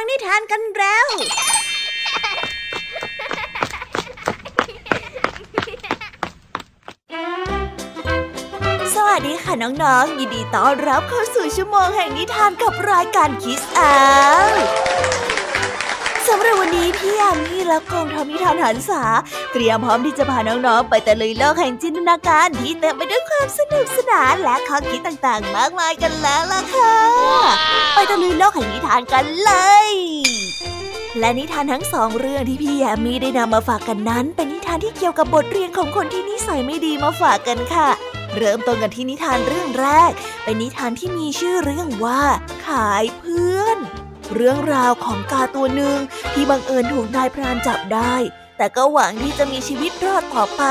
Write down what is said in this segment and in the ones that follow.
ฟังนิทานกันแล้ว สวัสดีค่ะน้องๆ ยินดีต้อนรับเข้าสู่ชั่วโมงแห่งนิทานกับรายการคิสอา สำหรับวันนี้พี่ยามีและกองทำนิทานหันษา เตรียมพร้อมที่จะพาน้องๆ ไปตะลุยโลกแห่งจินตนาการที่เต็มไปด้วยความสนุกสนานและข้อคิดต่างๆ มากมายกันแล้วล่ะค่ะ ไปตะลุยโลกแห่งนิทานกันเลยและนิทานทั้งสองเรื่องที่พี่แยมมีได้นำมาฝากกันนั้น เป็นนิทานที่เกี่ยวกับบทเรียนของคนที่นิสัยไม่ดีมาฝากกันค่ะ เริ่มต้นกันที่นิทานเรื่องแรก เป็นนิทานที่มีชื่อเรื่องว่า ขายเพื่อน เรื่องราวของกาตัวหนึ่งที่บังเอิญถูกนายพรานจับได้ แต่ก็หวังที่จะมีชีวิตรอดต่อไป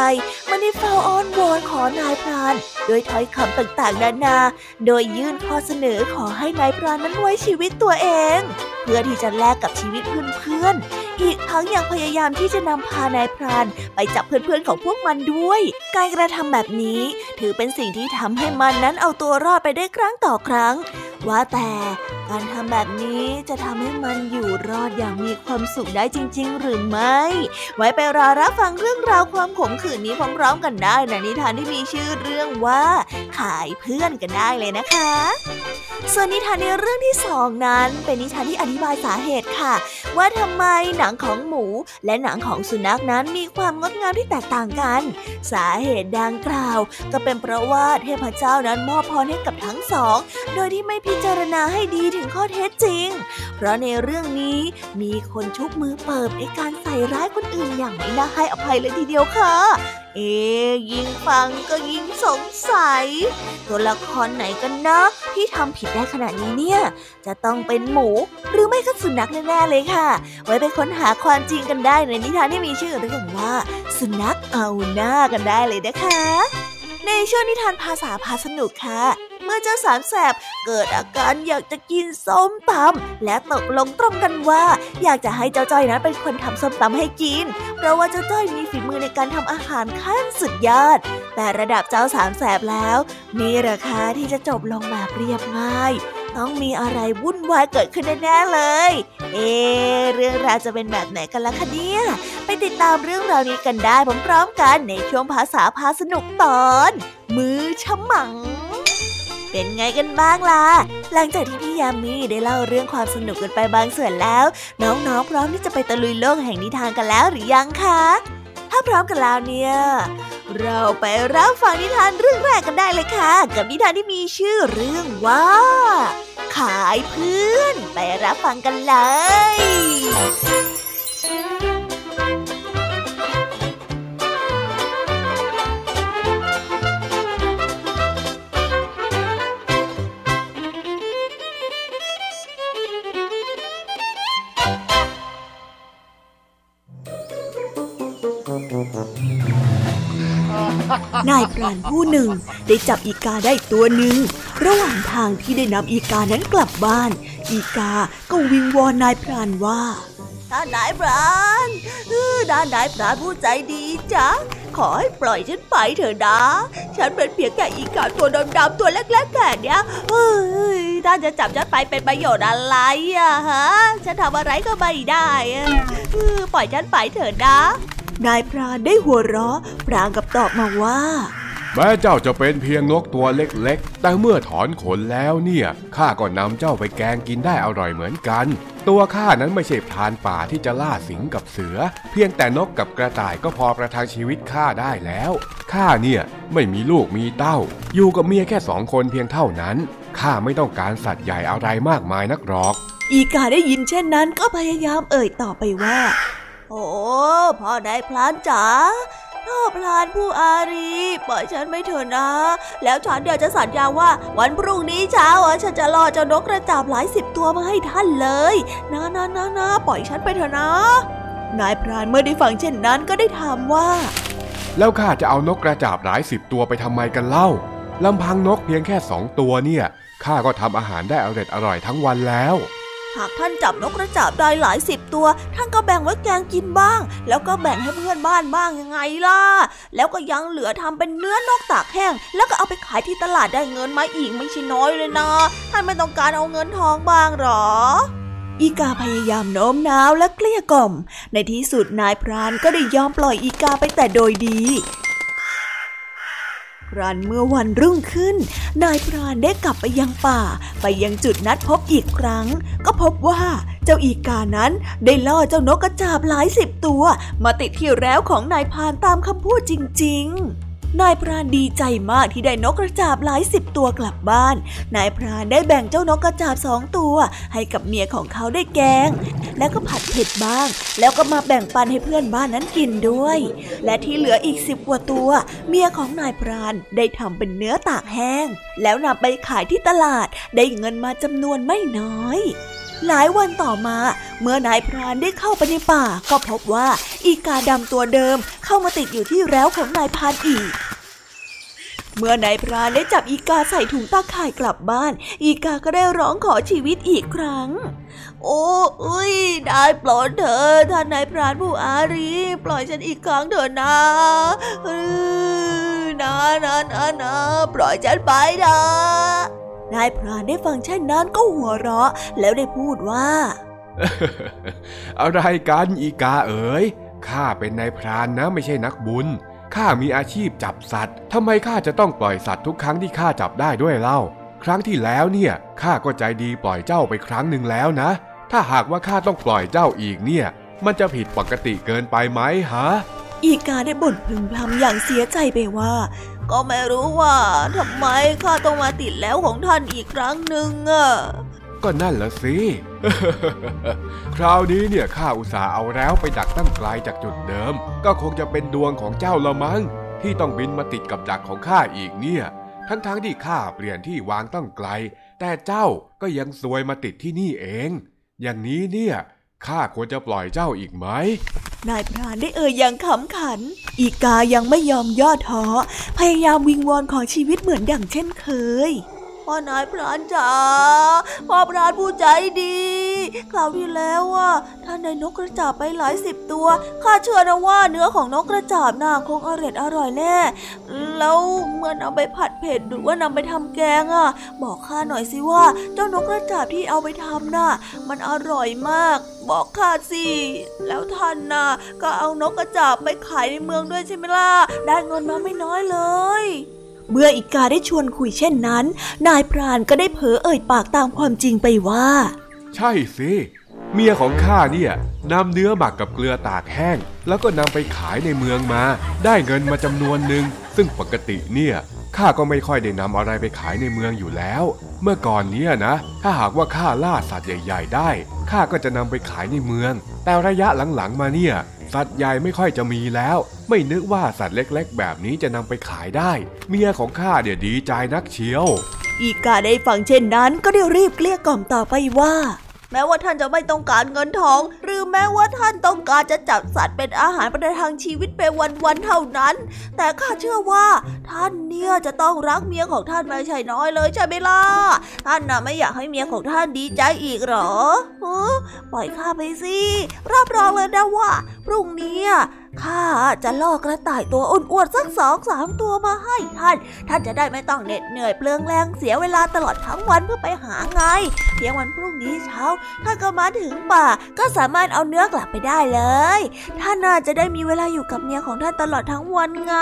มันได้เฝ้าอ้อนวอนขอนายพรานโดยถ้อยคำต่างๆนานา โดยยื่นข้อเสนอขอให้นายพรานนั้นไว้ชีวิตตัวเอง เพื่อที่จะแลกกับชีวิตเพื่อนๆ อีกทั้งยังพยายามที่จะนำพานายพรานไปจับเพื่อนๆของพวกมันด้วย การกระทำแบบนี้ ถือเป็นสิ่งที่ทำให้มันนั้นเอาตัวรอดไปได้ครั้งต่อครั้ง ว่าแต่ การทำแบบนี้จะทำให้มันอยู่รอดอย่างมีความสุขได้จริง ๆ หรือไม่ ไว้ไปรอรับฟังเรื่องราวความขมขื่นนี้พร้อมๆกันได้ในนิทานที่มีชื่อเรื่องว่า ขายเพื่อนกันได้เลยนะคะ ส่วนนิทานในเรื่องที่สองนั้นเป็นนิทานที่อธิบายสาเหตุค่ะ ว่าทำไมหนังของหมูและหนังของสุนัขนั้นมีความงดงามที่แตกต่างกัน สาเหตุดังกล่าว ก็เป็นเพราะว่าเทพเจ้านั้นมอบพรให้กับทั้งสอง โดยที่ไม่พิจารณาให้ดีถึงข้อเท็จจริง เพราะในเรื่องนี้มีคนชุบมือเปิบในการใส่ร้ายคนอื่นอย่างไม่น่าให้อภัยเลยทีเดียวค่ะ เอ๊ยยิ่งฟังก็ยิ่งสงสัย ตัวละครไหนกันนะที่ทำผิดได้ขนาดนี้เนี่ย จะต้องเป็นหมูหรือไม่ก็สุนัขแน่ๆเลยค่ะ ไว้ไปค้นหาความจริงกันได้ในนิทานที่มีชื่อเรื่องว่า สุนัขเอาหน้ากันได้เลยนะคะ ในช่วงนิทานภาษาพาสนุกค่ะ เมื่อเจ้าสามแสบเกิดอาการอยากจะกินส้มตำและตกลงตรงกันว่า อยากจะให้เจ้าจ้อยนั้นเป็นคนทำส้มตำให้กิน เพราะว่าเจ้าจ้อยมีฝีมือในการทำอาหารขั้นสุดยอด แต่ระดับเจ้าสามแสบแล้วมีราคาที่จะจบลงแบบเรียบง่าย ต้องมีอะไรวุ่นวายเกิดขึ้นแน่ๆเลย เอ เรื่องราวจะเป็นแบบไหนกันล่ะคะเนี่ยไปติดตามเรื่องราวนี้กันได้พร้อมๆกันในช่วงภาษาพาสนุกตอน มือฉมัง เป็นไงกันบ้างล่ะ หลังจากที่พี่ยามีได้เล่าเรื่องความสนุกกันไปบางส่วนแล้ว น้องๆ พร้อมที่จะไปตะลุยโลกแห่งนิทานกันแล้วหรือยังคะ ถ้าพร้อมกันแล้วเนี่ย เราไปรับฟังนิทานเรื่องแรกกันได้เลยค่ะ กับนิทานที่มีชื่อเรื่องว่า ขายเพื่อน ไปรับฟังกันเลย นายพรานผู้หนึ่งได้จับอีกาได้ตัวหนึ่ง ระหว่างทางที่ได้นำอีกานั้นกลับบ้าน อีกาก็วิงวอนนายพรานว่าท่านนายพรานเออด้านนายพรานผู้ใจดีจ้ะขอให้ปล่อยฉันไปเถอะนะ ฉันเป็นเพียงแค่อีกาตัวดำๆตัวเล็กๆแค่เนี้ยเฮ้ยท่านจะจับฉันไปเป็นประโยชน์อะไรอะฮะ ฉันทำอะไรก็ไม่ได้เออปล่อยฉันไปเถอะนะ นายพรานได้หัวเราะพรางกับตอบมาว่า แม้เจ้าจะเป็นเพียงนกตัวเล็กๆ แต่เมื่อถอนขนแล้วเนี่ยข้าก็นำเจ้าไปแกงกินได้อร่อยเหมือนกัน ตัวข้านั้นไม่ใช่พรานป่าที่จะล่าสิงกับเสือ เพียงแต่นกกับกระต่ายก็พอประทังชีวิตข้าได้แล้วข้าเนี่ยไม่มีลูกมีเต้า อยู่กับเมียแค่สองคนเพียงเท่านั้นข้าไม่ต้องการสัตว์ใหญ่อะไรมากมายนักหรอกอีกาได้ยินเช่นนั้นก็พยายามเอ่ยต่อไปว่า โอ้พ่อนายพลานจ๋าพ่อพลานผู้อารีปล่อยฉันไม่เถอะนะ แล้วฉันเดี๋ยวจะสัญญาว่าวันพรุ่งนี้เช้าฉันจะล่อเจ้านกกระจาบหลายสิบตัวมาให้ท่านเลย นะนะนะนะปล่อยฉันไปเถอะนะ นายพรานเมื่อได้ฟังเช่นนั้นก็ได้ถามว่า แล้วข้าจะเอานกกระจาบหลายสิบตัวไปทำไมกันเล่าลำพังนกเพียงแค่สองตัวเนี่ยข้าก็ทำอาหารได้อร่อยอร่อยทั้งวันแล้ว หากท่านจับนกกระจาบได้หลายสิบตัว ท่านก็แบ่งไว้แกงกินบ้าง แล้วก็แบ่งให้เพื่อนบ้านบ้างยังไงล่ะ แล้วก็ยังเหลือทำเป็นเนื้อนกตากแห้ง แล้วก็เอาไปขายที่ตลาดได้เงินมาอีกไม่ใช่น้อยเลยนะ ท่านไม่ต้องการเอาเงินทองบ้างหรออีกาพยายามโน้มน้าวและเกลี้ยกล่อม ในที่สุดนายพรานก็ได้ยอมปล่อยอีกาไปแต่โดยดี รันเมื่อวันรุ่งขึ้น นายพรานได้กลับไปยังป่า ไปยังจุดนัดพบอีกครั้ง ก็พบว่าเจ้าอีกานั้นได้ล่อเจ้านกกระจาบหลายสิบตัว มาติดที่แล้วของนายพรานตามคำพูดจริง ๆ นายพรานดีใจมากที่ได้นกกระจาบหลายสิบตัวกลับบ้าน นายพรานได้แบ่งเจ้านกกระจาบสองตัว ให้กับเมียของเขาได้แกง แล้วก็ผัดเผ็ดบ้าง แล้วก็มาแบ่งปันให้เพื่อนบ้านนั้นกินด้วย และที่เหลืออีกสิบกว่าตัว เมียของนายพรานได้ทำเป็นเนื้อตากแห้ง แล้วนำไปขายที่ตลาดได้เงินมาจำนวนไม่น้อย หลายวันต่อมา เมื่อนายพรานได้เข้าไปในป่า ก็พบว่าอีกาดำตัวเดิมเข้ามาติดอยู่ที่แล้วของนายพรานอีก เมื่อนายพรานได้จับอีกาใส่ถุงตาข่ายกลับบ้าน อีกาก็ได้ร้องขอชีวิตอีกครั้ง โอ้อุ้ยได้ปล่อยเถอะท่านนายพรานผู้อารีปล่อยฉันอีกครั้งเถอะนะนะนะนะนะปล่อยฉันไปเถอะ นายพรานได้ฟังเช่นนั้นก็หัวเราะ แล้วได้พูดว่า อะไรกันอีกาเอ๋ยข้าเป็นนายพรานนะไม่ใช่นักบุญข้ามีอาชีพจับสัตว์ทำไมข้าจะต้องปล่อยสัตว์ทุกครั้งที่ข้าจับได้ด้วยเล่า ครั้งที่แล้วเนี่ยข้าก็ใจดีปล่อยเจ้าไปครั้งหนึ่งแล้วนะ ถ้าหากว่าข้าต้องปล่อยเจ้าอีกเนี่ย มันจะผิดปกติเกินไปไหมฮะ อีกาได้บ่นพึมพำอย่างเสียใจไปว่า ก็ไม่รู้ว่าทำไมข้าต้องมาติดแล้วของท่านอีกครั้งหนึ่งอะก็นั่นละสิ คราวนี้เนี่ยข้าอุตส่าห์เอาแล้วไปดักตั้งไกลจากจุดเดิม ก็คงจะเป็นดวงของเจ้าละมั้งที่ต้องบินมาติดกับดักของข้าอีกเนี่ย ทั้งๆทที่ข้าเปลี่ยนที่วางตั้งไกล แต่เจ้าก็ยังซวยมาติดที่นี่เอง อย่างนี้เนี่ยข้าควรจะปล่อยเจ้าอีกไหมนายพรานได้เอ่ยอย่างขำขัน อีกายังไม่ยอมย่อท้อ พยายามวิงวอนขอชีวิตเหมือนดั่งเช่นเคย พ่อนายพรานจ๋าพ่อพรานผู้ใจดีคราวที่แล้วว่าท่านได้นกกระจาบไปหลายสิบตัวข้าเชื่อนะว่าเนื้อของนกกระจาบน่าคงอร่อยอร่อยแน่ แล้วเมื่อนำไปผัดเผ็ดหรือว่านำไปทำแกงอะ บอกข้าหน่อยสิว่า เจ้านกกระจาบที่เอาไปทำน่ะ มันอร่อยมาก บอกข้าสิแล้วท่านน่ะ ก็เอานกกระจาบไปขายในเมืองด้วยใช่ไหมล่ะได้เงินมาไม่น้อยเลย เมื่ออีกาได้ชวนคุยเช่นนั้น นายพรานก็ได้เผลอเอ่ยปากตามความจริงไปว่า ใช่สิเมียของข้าเนี่ยนำเนื้อหมักกับเกลือตากแห้ง แล้วก็นำไปขายในเมืองมา ได้เงินมาจำนวนหนึ่งซึ่งปกติเนี่ยข้าก็ไม่ค่อยได้นำอะไรไปขายในเมืองอยู่แล้ว เมื่อก่อนเนี้ยนะ ถ้าหากว่าข้าล่าสัตว์ใหญ่ ๆ ได้ข้าก็จะนำไปขายในเมือง แต่ระยะหลังๆมาเนี่ย สัตว์ใหญ่ไม่ค่อยจะมีแล้ว ไม่นึกว่าสัตว์เล็กๆ แบบนี้จะนำไปขายได้ เมียของข้าเดี๋ยดีใจนักเชียว อีกาได้ฟังเช่นนั้นก็ได้รีบเกลี้ยกล่อมต่อไปว่า แม้ว่าท่านจะไม่ต้องการเงินทอง หรือแม้ว่าท่านต้องการจะจับสัตว์เป็นอาหารประทังชีวิตไปวันๆเท่านั้น แต่ข้าเชื่อว่า ท่านเนี่ยจะต้องรักเมียของท่านไม่ใช่น้อยเลยใช่ไหมล่ะท่านน่ะไม่อยากให้เมียของท่านดีใจอีกหรอปล่อยข้าไปสิรับรองเลยนะว่า พรุ่งนี้ ข้าจะล่อกระต่ายตัวอ้วนๆสักสองสามตัวมาให้ท่าน ท่านจะได้ไม่ต้องเหน็ดเหนื่อยเปลืองแรงเสียเวลาตลอดทั้งวันเพื่อไปหาไง เพียงวันพรุ่งนี้เช้า ท่านก็มาถึงป่า ก็สามารถเอาเนื้อกลับไปได้เลย ท่านน่าจะได้มีเวลาอยู่กับเมียของท่านตลอดทั้งวันไง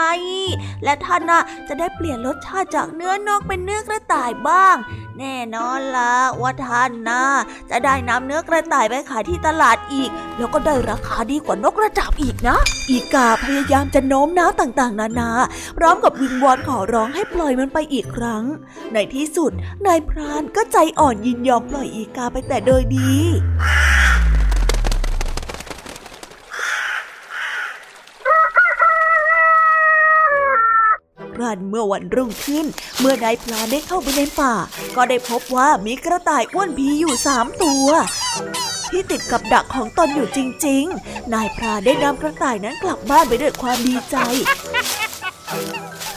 และท่านน่ะจะได้เปลี่ยนรสชาติจากเนื้อนกเป็นเนื้อกระต่ายบ้าง แน่นอนละว่าท่านนะจะได้นำเนื้อกระต่ายไปขายที่ตลาดอีก แล้วก็ได้ราคาดีกว่านกกระจาบอีกนะ อีกาพยายามจะโน้มน้าวต่างๆ นานา พร้อมกับวิงวอนขอร้องให้ปล่อยมันไปอีกครั้ง ในที่สุดนายพรานก็ใจอ่อนยินยอมปล่อยอีกาไปแต่โดยดี รันเมื่อวันรุ่งขึ้น เมื่อนายพรานได้เข้าไปในป่า ก็ได้พบว่ามีกระต่ายอ้วนพีอยู่สามตัว ที่ติดกับดักของตนอยู่จริง ๆ นายพรานได้นำกระต่ายนั้นกลับบ้านไปด้วยความดีใจ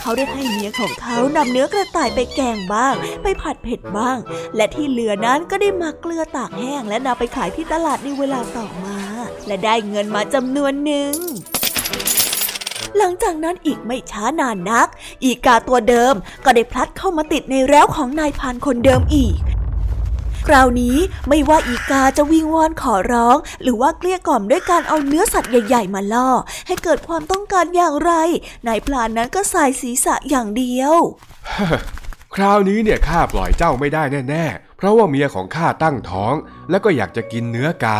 เขาได้ให้เมียของเขานำเนื้อกระต่ายไปแกงบ้าง ไปผัดเผ็ดบ้าง และที่เหลือนั้นก็ได้มาเกลือตากแห้ง และนำไปขายที่ตลาดในเวลาต่อมา และได้เงินมาจำนวนหนึ่ง หลังจากนั้นอีกไม่ช้านานนัก อีกาตัวเดิมก็ได้พลัดเข้ามาติดในแล้วของนายพานคนเดิมอีก คราวนี้ไม่ว่าอีกาจะวิงวอนขอร้อง หรือว่าเกลี้ยกล่อมด้วยการเอาเนื้อสัตว์ใหญ่ ๆ มาล่อ ให้เกิดความต้องการอย่างไร นายพลานนั้นก็สายศีรษะอย่างเดียว คราวนี้เนี่ยข้าปล่อยเจ้าไม่ได้แน่ ๆ เพราะว่าเมียของข้าตั้งท้อง แล้วก็อยากจะกินเนื้อกา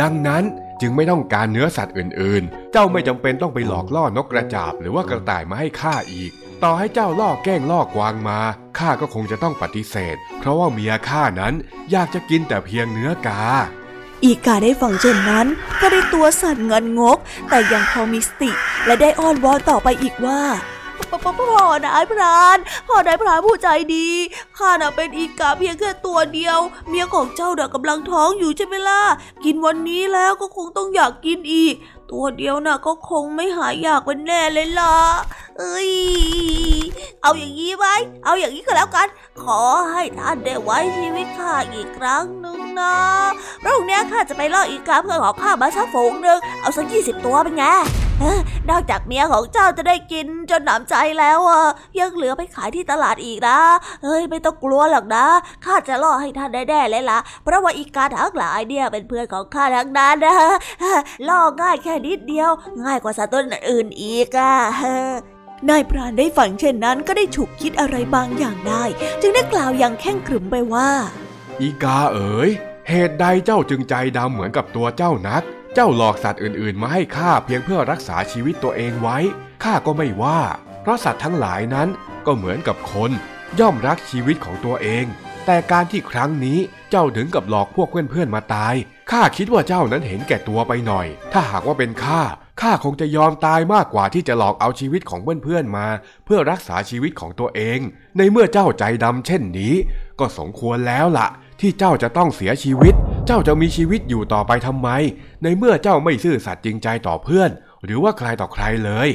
ดังนั้น จึงไม่ต้องการเนื้อสัตว์อื่นๆ เจ้าไม่จำเป็นต้องไปหลอกล่อนกกระจาบหรือว่ากระต่ายมาให้ข้าอีก ต่อให้เจ้าล่อแกล้งล่อกวางมาข้าก็คงจะต้องปฏิเสธ เพราะว่าเมียข้านั้นอยากจะกินแต่เพียงเนื้อกาอีกาได้ฟังเช่นนั้น ก็ได้ตัวสั่นเงินงก แต่ยังพอมีสติ และได้อ้อนวอนต่อไปอีกว่า พ่อนายพรานพ่อนายพรานผู้ใจดีข้าน่ะเป็นอีกาเพียงแค่ตัวเดียว เมียของเจ้าน่ะกำลังท้องอยู่ใช่ไหมล่ะกินวันนี้แล้วก็คงต้องอยากกินอีก ตัวเดียวน่ะก็คงไม่หายอยากเป็นแน่เลยล่ะเอ้ยเอาอย่างนี้ไว้ เอาอย่างนี้ก็แล้วกัน ขอให้ท่านได้ไว้ชีวิตข้าอีกครั้งหนึ่งนะพรุ่งนี้ข้าจะไปล่ออีกาเพื่อขอข้ามาสักฝูงหนึ่งเอาสักยี่สิบตัวเป็นไง นอกจากเมียของเจ้าจะได้กินจนหนำใจแล้วอะยังเหลือไปขายที่ตลาดอีกนะเฮ้ยไม่ต้องกลัวหรอกนะข้าจะล่อให้ท่านได้แน่เลยล่ะเพราะว่าอีกาทั้งหลายเนี่ยเป็นเพื่อนของข้าทั้งนั้นนะล่อง่ายแค่นิดเดียว ง่ายกว่าสัตว์ตัวอื่นอีกอะนายพรานได้ฝังเช่นนั้นก็ได้ฉุกคิดอะไรบางอย่างได้ จึงได้กล่าวอย่างแข่งขรึมไปว่า อีกาเอ๋ยเหตุใดเจ้าจึงใจดำเหมือนกับตัวเจ้านัก เจ้าหลอกสัตว์อื่นๆ มาให้ข้าเพียงเพื่อรักษาชีวิตตัวเองไว้ ข้าก็ไม่ว่า เพราะสัตว์ทั้งหลายนั้นก็เหมือนกับคน ย่อมรักชีวิตของตัวเอง แต่การที่ครั้งนี้เจ้าถึงกับหลอกพวกเพื่อนๆมาตาย ข้าคิดว่าเจ้านั้นเห็นแก่ตัวไปหน่อย ถ้าหากว่าเป็นข้า ข้าคงจะยอมตายมากกว่าที่จะหลอกเอาชีวิตของเพื่อนๆมา เพื่อรักษาชีวิตของตัวเอง ในเมื่อเจ้าใจดำเช่นนี้ ก็สมควรแล้วละ่ะ ที่เจ้าจะต้องเสียชีวิต เจ้าจะมีชีวิตอยู่ต่อไปทำไม ในเมื่อเจ้าไม่ซื่อสัตย์จริงใจต่อเพื่อน หรือว่าใครต่อใครเลย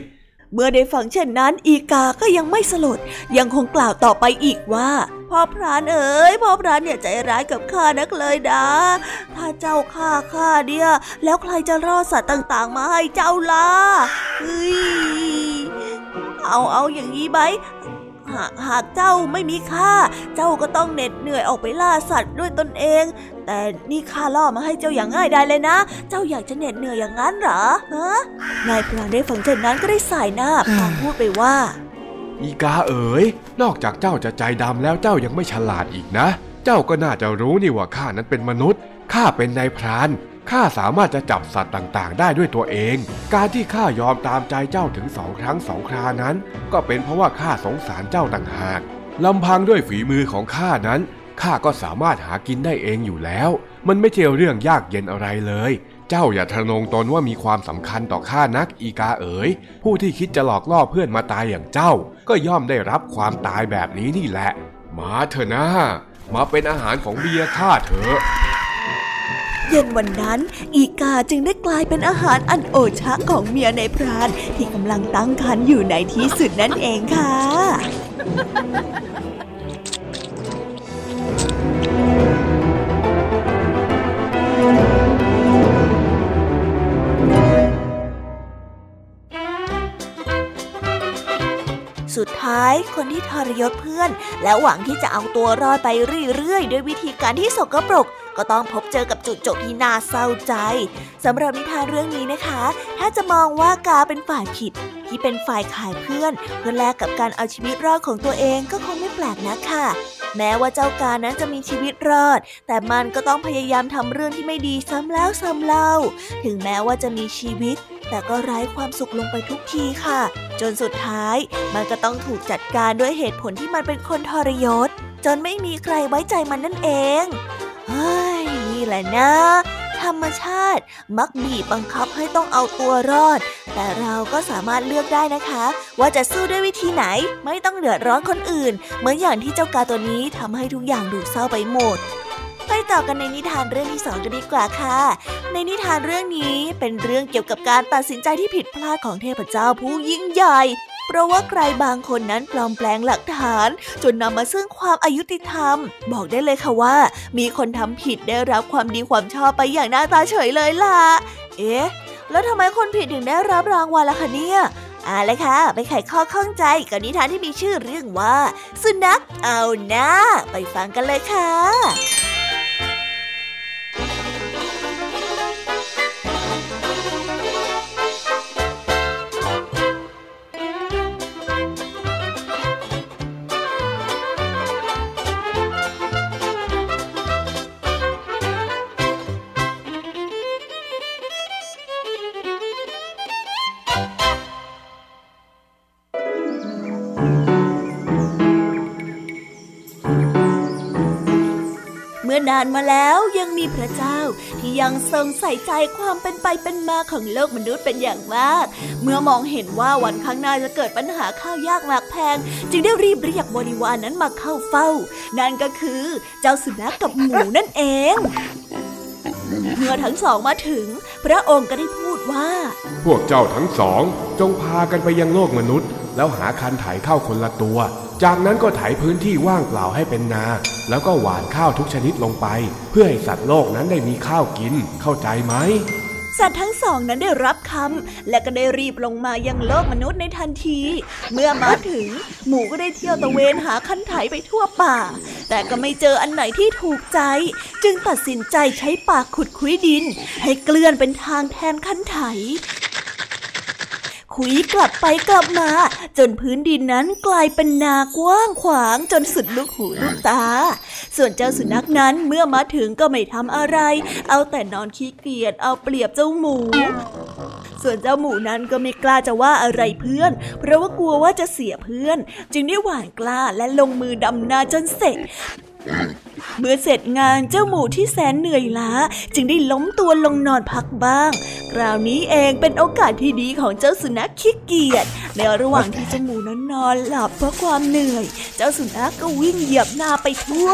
เมื่อได้ฟังเช่นนั้น อีกาก็ยังไม่สลด ยังคงกล่าวต่อไปอีกว่าพ่อพรานเอ๋ยพ่อพรานเนี่ยใจร้ายกับข้านักเลยนะ ถ้าเจ้าฆ่าข้าเนี่ยแล้วใครจะรอดสัตว์ต่างๆ มาให้เจ้าล่ะเฮ้ยเอาเอาอย่างนี้ไหมหากหากเจ้าไม่มีค่า เจ้าก็ต้องเหน็ดเหนื่อยออกไปล่าสัตว์ด้วยตนเอง แต่นี่ข้าล่อมาให้เจ้าอย่างง่ายได้เลยนะ เจ้าอยากจะเหน็ดเหนื่อยอย่างนั้นเหรอฮะนายพรานได้ฟังเช่นนั้นก็ได้สายหน้าพลางพูดไปว่า อีกาเอ๋ย นอกจากเจ้าจะใจดำแล้วเจ้ายังไม่ฉลาดอีกนะ เจ้าก็น่าจะรู้นี่ว่าข้านั้นเป็นมนุษย์ข้าเป็นนายพรานข้าสามารถจะจับสัตว์ต่างๆ ได้ด้วยตัวเอง การที่ข้ายอมตามใจเจ้าถึงสองครั้งสองครานั้น ก็เป็นเพราะว่าข้าสงสารเจ้าต่างหากลำพังด้วยฝีมือของข้านั้น ข้าก็สามารถหากินได้เองอยู่แล้ว มันไม่ใช่เรื่องยากเย็นอะไรเลย เจ้าอย่าทะนงตนว่ามีความสำคัญต่อข้านักอีกาเอ๋ย ผู้ที่คิดจะหลอกล่อเพื่อนมาตายอย่างเจ้า ก็ย่อมได้รับความตายแบบนี้นี่แหละ มาเถอะนะมาเป็นอาหารของเบียข้าเถอะเย็นวันนั้น อีกาจึงได้กลายเป็นอาหารอันโอชะของเมียในพรานที่กำลังตั้งครรภ์อยู่ในที่สุดนั่นเองค่ะ ดท้ายคนที่ทรยศเพื่อน และหวังที่จะเอาตัวรอดไปเรื่อยๆ ด้วยวิธีการที่สกปรก ก็ต้องพบเจอกับจุดจบที่น่าเศร้าใจสำหรับนิทานเรื่องนี้นะคะ ถ้าจะมองว่ากาเป็นฝ่ายผิด ที่เป็นฝ่ายขายเพื่อนเพื่อแลกกับการเอาชีวิตรอดของตัวเองก็คงไม่แปลกนะค่ะแม้ว่าเจ้ากานั้นจะมีชีวิตรอด แต่มันก็ต้องพยายามทำเรื่องที่ไม่ดีซ้ำแล้วซ้ำเล่า ถึงแม้ว่าจะมีชีวิต แต่ก็ไร้ความสุขลงไปทุกทีค่ะ จนสุดท้าย มันก็ต้องถูกจัดการด้วยเหตุผลที่มันเป็นคนทรยศ จนไม่มีใครไว้ใจมันนั่นเองเฮ้ นี่แหละนะ ธรรมชาติมักบีบบังคับให้ต้องเอาตัวรอด แต่เราก็สามารถเลือกได้นะคะ ว่าจะสู้ด้วยวิธีไหนไม่ต้องเดือดร้อนคนอื่น เหมือนอย่างที่เจ้ากาตัวนี้ทำให้ทุกอย่างดูเศร้าไปหมด ไปต่อกันในนิทานเรื่องที่สองกันดีกว่าค่ะ ในนิทานเรื่องนี้เป็นเรื่องเกี่ยวกับการตัดสินใจที่ผิดพลาดของเทพเจ้าผู้ยิ่งใหญ่เพราะว่าใครบางคนนั้นปลอมแปลงหลักฐาน จนนำมาซึ่งความอายุติธรรม บอกได้เลยค่ะว่า มีคนทำผิดได้รับความดีความชอบไปอย่างหน้าตาเฉยเลยล่ะ เอ๊ะ แล้วทำไมคนผิดถึงได้รับรางวัลล่ะคะเนี่ยเอาละค่ะ ไปไขข้อข้องใจกับนิทานที่มีชื่อเรื่องว่า สุนัขเอาหน้า ไปฟังกันเลยค่ะ นานมาแล้วยังมีพระเจ้า ที่ยังทรงใส่ใจความเป็นไปเป็นมาของโลกมนุษย์เป็นอย่างมาก เมื่อมองเห็นว่าวันข้างหน้าจะเกิดปัญหาข้าวยากหมากแพง จึงได้รีบเรียกบริวารนนั้นมาเข้าเฝ้า นั่นก็คือเจ้าสุนัขกับหมูนั่นเอง เมื่อทั้งสองมาถึง พระองค์ก็ได้พูดว่า พวกเจ้าทั้งสองจงพากันไปยังโลกมนุษย์ แล้วหาคันไถข้าวคนละตัว จากนั้นก็ไถพื้นที่ว่างเปล่าให้เป็นนา แล้วก็หว่านข้าวทุกชนิดลงไป เพื่อให้สัตว์โลกนั้นได้มีข้าวกิน เข้าใจไหมสัตว์ทั้งสองนั้นได้รับคำและก็ได้รีบลงมายังโลกมนุษย์ในทันที เมื่อมาถึง หมูก็ได้เที่ยวตะเวนหาคันไถไปทั่วป่า แต่ก็ไม่เจออันไหนที่ถูกใจ จึงตัดสินใจใช้ปากขุดคุยดิน ให้เกลื่อนเป็นทางแทนคันไถคุยกลับไปกลับมา จนพื้นดินนั้นกลายเป็นนากว้างขวางจนสุดลูกหูลูกตา ส่วนเจ้าสุนัขนั้นเมื่อมาถึงก็ไม่ทำอะไร เอาแต่นอนขี้เกียจเอาเปรียบเจ้าหมู ส่วนเจ้าหมูนั้นก็ไม่กล้าจะว่าอะไรเพื่อน เพราะว่ากลัวว่าจะเสียเพื่อน จึงได้หวานกล้าและลงมือดำนาจนเสร็จ เมื่อเสร็จงานเจ้าหมูที่แสนเหนื่อยล้า จึงได้ล้มตัวลงนอนพักบ้าง คราวนี้เองเป็นโอกาสที่ดีของเจ้าสุนัขขี้เกียจในระหว่างที่เจ้าหมูนั้นนอนหลับเพราะความเหนื่อย เจ้าสุนัขก็วิ่งเหยียบหน้าไปทั่ว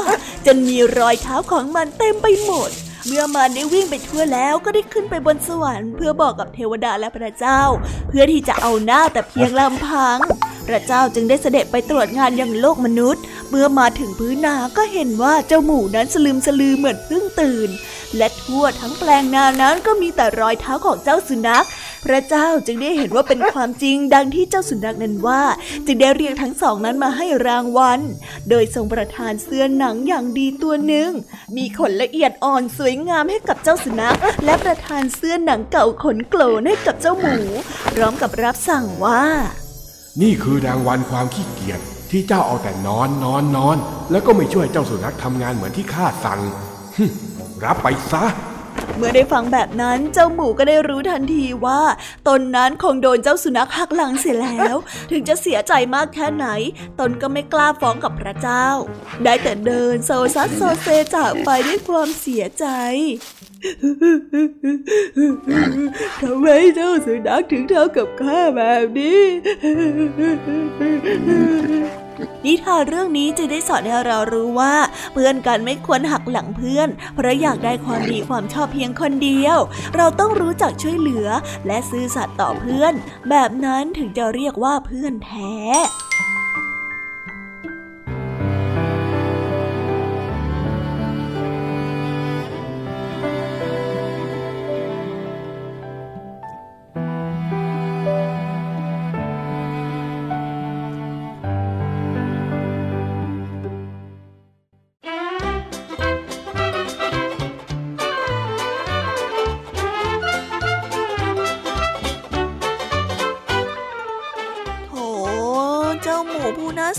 จนมีรอยเท้าของมันเต็มไปหมดเมื่อมันได้วิ่งไปทั่วแล้วก็ได้ขึ้นไปบนสวรรค์เพื่อบอกกับเทวดาและพระเจ้า เพื่อที่จะเอาหน้าแต่เพียงลำพัง พระเจ้าจึงได้เสด็จไปตรวจงานยังโลกมนุษย์ เมื่อมาถึงพื้นนาก็เห็นว่าเจ้าหมูนั้นสลืมสลือเหมือนเพิ่งตื่น และทั่วทั้งแปลงนานั้นก็มีแต่รอยเท้าของเจ้าสุนัข พระเจ้าจึงได้เห็นว่าเป็นความจริงดังที่เจ้าสุนัขนั้นว่า จึงได้เรียกทั้งสองนั้นมาให้รางวัล โดยทรงประทานเสื้อหนังอย่างดีตัวหนึ่ง มีขนละเอียดอ่อนสวยงามให้กับเจ้าสุนัข และประทานเสื้อหนังเก่าขนโกลนให้กับเจ้าหมู พร้อมกับรับสั่งว่า นี่คือรางวัลความขี้เกียจที่เจ้าเอาแต่นอนนอนนอน แล้วก็ไม่ช่วยเจ้าสุนัขทำงานเหมือนที่ข้าสั่งรับไปซะ เมื่อได้ฟังแบบนั้นเจ้าหมูก็ได้รู้ทันทีว่า ตนนั้นคงโดนเจ้าสุนัขหักหลังเสียแล้ว ถึงจะเสียใจมากแค่ไหน ตนก็ไม่กล้าฟ้องกับพระเจ้า ได้แต่เดินโซซัสโซเซจากไปด้วยความเสียใจ ทำไมเจ้าสุนัขถึงเท่ากับข้าแบบนี้ นิทานเรื่องนี้จะได้สอนให้เรารู้ว่า เพื่อนกันไม่ควรหักหลังเพื่อน เพราะอยากได้ความดีความชอบเพียงคนเดียว เราต้องรู้จักช่วยเหลือ และซื่อสัตย์ต่อเพื่อน แบบนั้นถึงจะเรียกว่าเพื่อนแท้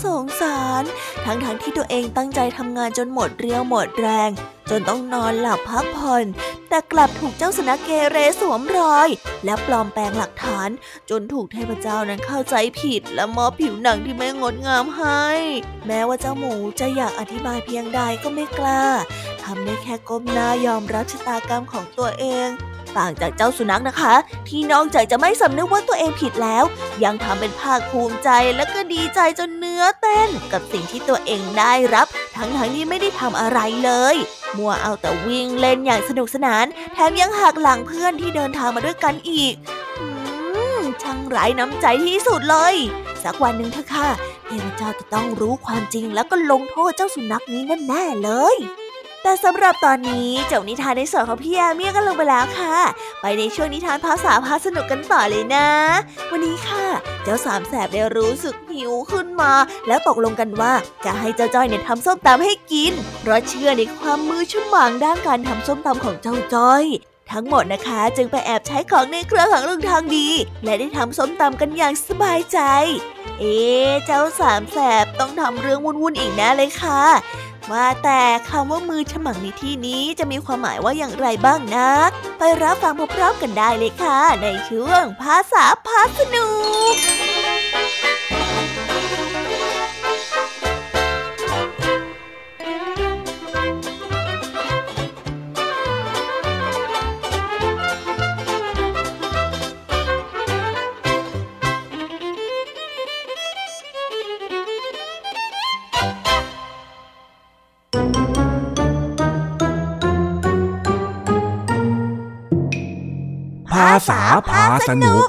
สงสาร ทั้งๆทที่ตัวเองตั้งใจทำงานจนหมดเรี่ยวหมดแรง จนต้องนอนหลับพักผ่อน แต่กลับถูกเจ้าสนักเกเรสวมรอย และปลอมแปลงหลักฐาน จนถูกเทพเจ้านั้นเข้าใจผิด และมอบผิวหนังที่ไม่งดงามให้ แม้ว่าเจ้าหมูจะอยากอธิบายเพียงใดก็ไม่กล้าทำได้แค่ก้มหน้ายอมรับชะตากรรมของตัวเอง ต่างจากเจ้าสุนัขนะคะ ที่นอกจากจะไม่สำนึกว่าตัวเองผิดแล้ว ยังทำเป็นภาคภูมิใจและก็ดีใจจนเนื้อเต้น กับสิ่งที่ตัวเองได้รับ ทั้งๆทที่ไม่ได้ทำอะไรเลยมัวเอาแต่วิ่งเล่นอย่างสนุกสนาน แถมยังหักหลังเพื่อนที่เดินทางมาด้วยกันอีกช่างไร้น้ำใจที่สุดเลย สักวันหนึ่งเถอะค่ะเทพเจ้าจะต้องรู้ความจริงแล้วก็ลงโทษเจ้าสุนัขนี้แน่ๆเลย แต่สำหรับตอนนี้เจ้านิทานในส่วนของพี่แอมี่ก็ลงไปแล้วค่ะ ไปในช่วงนิทานภาษาพาสนุกกันต่อเลยนะ วันนี้ค่ะ เจ้าสามแสบได้รู้สึกหิวขึ้นมา แล้วตกลงกันว่าจะให้เจ้าจ้อยเนี่ยทำส้มตำให้กิน เพราะเชื่อในความมือชุ่มหวังด้านการทำส้มตำของเจ้าจ้อยทั้งหมดนะคะจึงไปแอบใช้ของในเครือของลุงทางดี และได้ทำส้มตำกันอย่างสบายใจ เอ๊เจ้าสามแสบต้องทำเรื่องวุ่นๆอีกแน่เลยค่ะ ว่าแต่คำว่ามือฉมังในที่นี้จะมีความหมายว่าอย่างไรบ้างนะไปรับฟังพร้อมๆกันได้เลยค่ะ ในช่วงภาษาพาสนุก ภาษาพาสนุก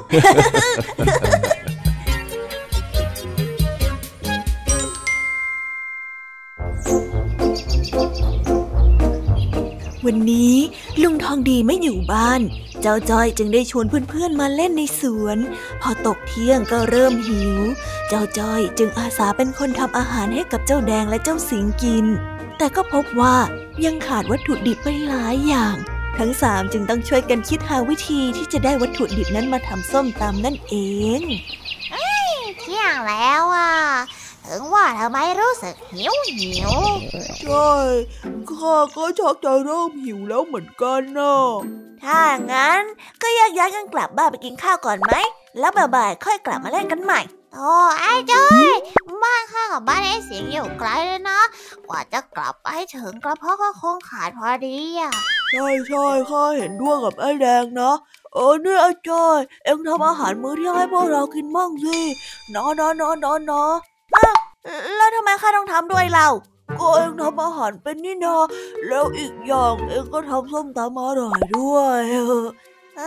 วันนี้ลุงทองดีไม่อยู่บ้าน เจ้าจ้อยจึงได้ชวนเพื่อนๆมาเล่นในสวน พอตกเที่ยงก็เริ่มหิว เจ้าจ้อยจึงอาสาเป็นคนทำอาหารให้กับเจ้าแดงและเจ้าสิงกิน แต่ก็พบว่ายังขาดวัตถุดิบไปหลายอย่าง ทั้งสามจึงต้องช่วยกันคิดหาวิธีที่จะได้วัตถุดิบนั้นมาทำส้มตำนั่นเองเที่ยงแล้วอะ ถึงว่าทำไมรู้สึกหิวหิวใช่ข้าก็ชักจะเริ่มหิวแล้วเหมือนกันนะถ้างั้นก็แยกย้ายกันกลับบ้านไปกินข้าวก่อนไหม แล้วบ่ายๆค่อยกลับมาเล่นกันใหม่โอ้ไอ้จ้อยบ้านข้ากับบ้านไอ้เสียงอยู่ไกลเลยนะ กว่าจะกลับไปถึงกระเพาะก็คงขาดพอดีอะ ใช่ใช่ข้าเห็นด้วยกับไอ้แดงนะ เออเนี่ยไอ้จอย เอ็งทำอาหารมื้อที่ให้พวกเรากินมั่งสินอนอนอนนอแล้วทำไมข้าต้องทำด้วยเราก็เอ็งทำอาหารเป็นนี่นาแล้วอีกอย่างเอ็งก็ทำส้มตำอร่อยด้วย เอ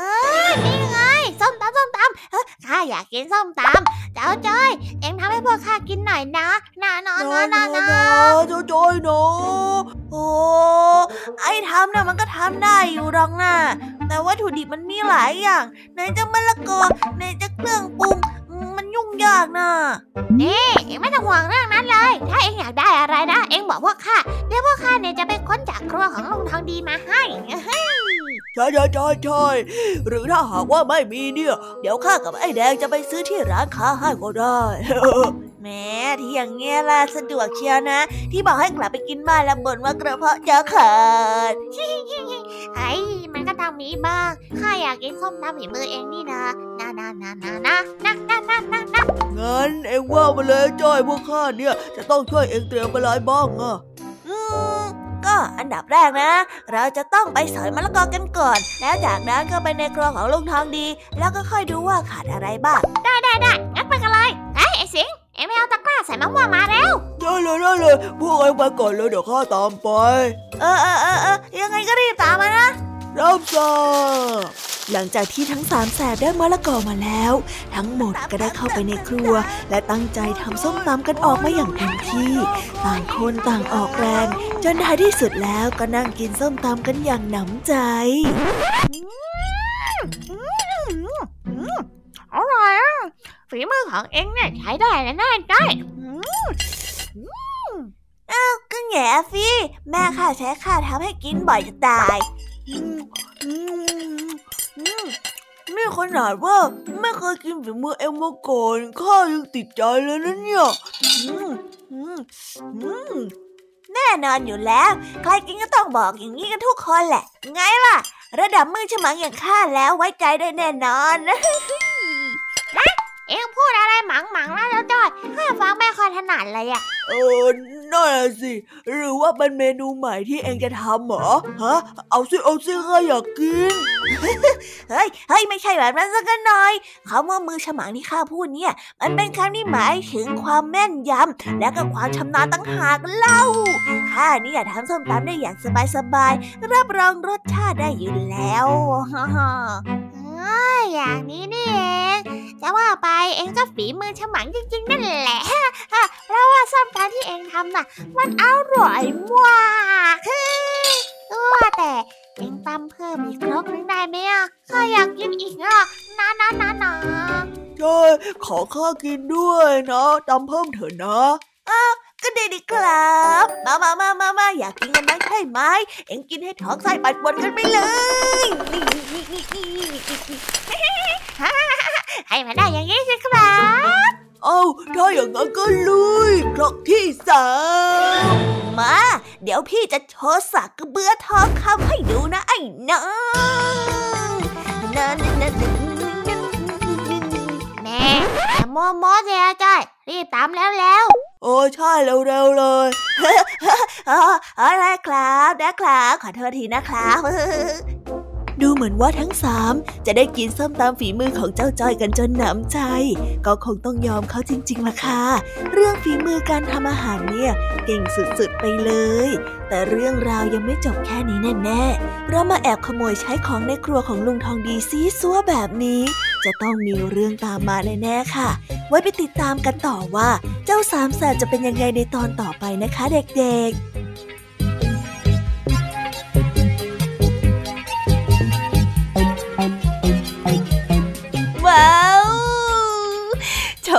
อนี่ไงส้มตำส้มตำข้าอยากกินส้มตำเจ้าจ้อย เอ็งทำให้พวกข้ากินหน่อยนะนะนะนะนะนะเจ้าจ้อยเนาะโอ้ไอ้ทำน่ะมันก็ทำได้อยู่หรอกนะแต่วัตถุดิบมันมีหลายอย่างไหนจะมะละกอไหนจะเครื่องปรุงมันยุ่งยากนะนี่เอ็งไม่ต้องห่วงเรื่องนั้นเลย ถ้าเอ็งอยากได้อะไรนะ เอ็งบอกพวกข้าเดี๋ยวพวกข้าเนี่ยจะไปค้นจากครัวของลุงทองดีมาให้ ใช่ใช่ใช่ใช่หรือถ้าหากว่าไม่มีเนี่ย เดี๋ยวข้ากับไอ้แดงจะไปซื้อที่ร้านค้าให้ก็ได้แม้ที่อย่างเงี้ยล่ะสะดวกเชียวนะ ที่บอกให้กลับไปกินบ้านแล้วบ่นว่ากระเพาะจะขาดไอ้มันก็ต้องมีบ้างข้าอยากกินส้มตำฝีมือเองนี่นะนะนะนะนะนะนะนะนะนะนะงั้นเองว่ามาเลยจ้อยพวกข้าเนี่ย จะต้องช่วยเองเตรียมอะไรบ้างอะ ก็อันดับแรกนะ เราจะต้องไปสอยมะละกอกันก่อน แล้วจากนั้นก็ไปในครัวของลุงทองดี แล้วก็ค่อยดูว่าขาดอะไรบ้าง ได้ได้ได้งั้นไปกันเลยไอ้ไอ้สิงเอ็มเอาตะกร้าใส่มะม่วงมาแล้วได้เลยได้เลยพวกเองไปก่อนเลยเดี๋ยวข้าตามไปเออเออเออเออยังไงก็รีบตามมานะรับทราบ หลังจากที่ทั้งสามแสบได้มะละกอมาแล้ว ทั้งหมดก็ได้เข้าไปในครัว และตั้งใจทำส้มตำกันออกมาอย่างเต็มที่ ต่างคนต่างออกแรง จนท้ายที่สุดแล้วก็นั่งกินส้มตำกันอย่างหนำใจอร่อยอะฝีมือของเอ็งเนี่ยใช้ได้แน่ๆได้อ้าวก็แง่ฟี่แม่ข้าใช้ข้าทำให้กินบ่อยจะตาย นี่ขนาดว่าไม่เคยกินฝีมือเอ็มมาก่อนข้ายังติดใจเลยนะเนี่ยแน่นอนอยู่แล้ว ใครกินก็ต้องบอกอย่างนี้กันทุกคนแหละ ไงล่ะ ระดับมือฉมังอย่างข้าแล้วไว้ใจได้แน่นอนเอ็งพูดอะไรหมังหมังนะเจ้าจ้อยข้าฟังไม่ค่อยถนัดเลยอะเออ นั่นสิ หรือว่าเป็นเมนูใหม่ที่เองจะทำเหรอ ฮะ เอาซิเอาซิข้าอยากกิน เฮ้ย เฮ้ย ไม่ใช่แบบนั้นสักหน่อยคำว่ามือฉมังที่ข้าพูดเนี่ย มันเป็นคำที่หมายถึงความแม่นยำและก็ความชำนาญตั้งหากเล่า ข้านี่อยากทำส้มตำได้อย่างสบายๆ รับรองรสชาติได้อยู่แล้วฮ่า ฮ่าอย่างนี้นี่เอง จะว่าไปเองก็ฝีมือฉมังจริงๆ นั่นแหละเพราะว่าส้มตำที่เองทำน่ะ มันอร่อยมากตัวแต่เองตำเพิ่มอีกครกนึงได้ไหมอะข้าอยากกินอีกอะนะนะนะนะใช่ขอข้ากินด้วยนะตำเพิ่มเถอะนะอ้าวก็ดีดีครับ มามามามามาอยากกินกันนะใช่ไหม เอ็งกินให้ท้องไส้ปัดปวนกันไปเลย ให้มันได้อย่างนี้สิครับเอาถ้าอย่างนั้นก็ลุยครกที่สามมา เดี๋ยวพี่จะโชว์สักกระเบือทองคำให้ดูนะไอ้น้องนั่นนั่นแม่โมโมเสียใจรีบตามแล้วแล้วโอ้ใช่เร็วๆเลยอะไรครับนะครับขอโทษทีนะครับ ดูเหมือนว่าทั้งสามจะได้กินส้มตามฝีมือของเจ้าจ้อยกันจนหนำใจ ก็คงต้องยอมเขาจริงๆล่ะค่ะ เรื่องฝีมือการทำอาหารเนี่ยเก่งสุดๆไปเลย แต่เรื่องราวยังไม่จบแค่นี้แน่ๆ เรามาแอบขโมยใช้ของในครัวของลุงทองดีซีซัวแบบนี้ จะต้องมีเรื่องตามมาแน่ๆค่ะ ไว้ไปติดตามกันต่อว่า เจ้าสามแสบจะเป็นยังไงในตอนต่อไปนะคะ เด็กๆ